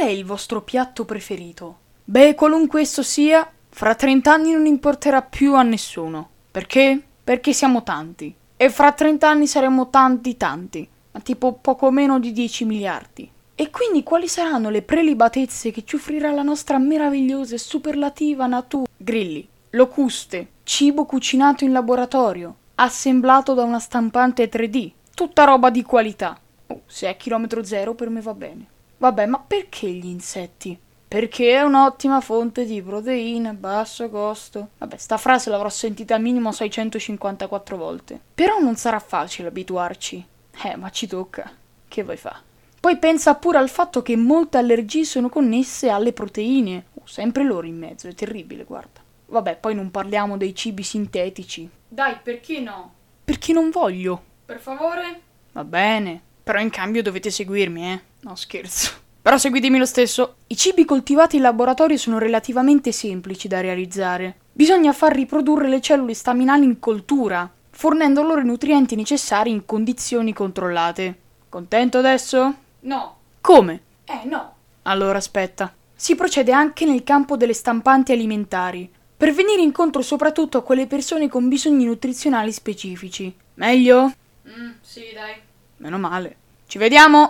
È il vostro piatto preferito? Beh, qualunque esso sia, fra 30 anni non importerà più a nessuno. Perché? Perché siamo tanti. E fra 30 anni saremo tanti tanti, ma tipo poco meno di 10 miliardi. E quindi quali saranno le prelibatezze che ci offrirà la nostra meravigliosa e superlativa natura? Grilli, locuste, cibo cucinato in laboratorio, assemblato da una stampante 3D, tutta roba di qualità. Oh, se è chilometro zero per me va bene. Vabbè, ma perché gli insetti? Perché è un'ottima fonte di proteine, basso costo. Vabbè, sta frase l'avrò sentita al minimo 654 volte. Però non sarà facile abituarci. Eh, ma ci tocca. Che vuoi fa? Poi pensa pure al fatto che molte allergie sono connesse alle proteine. Oh, sempre loro in mezzo, è terribile, guarda. Vabbè, poi non parliamo dei cibi sintetici. Dai, perché no? Perché non voglio. Per favore? Va bene. Però in cambio dovete seguirmi, eh? No, scherzo. Però seguitemi lo stesso. I cibi coltivati in laboratorio sono relativamente semplici da realizzare. Bisogna far riprodurre le cellule staminali in coltura, fornendo loro i nutrienti necessari in condizioni controllate. Contento adesso? No. Come? Eh, no. Allora aspetta. Si procede anche nel campo delle stampanti alimentari, per venire incontro soprattutto a quelle persone con bisogni nutrizionali specifici. Meglio? Mm, sì, dai. Meno male. Ci vediamo!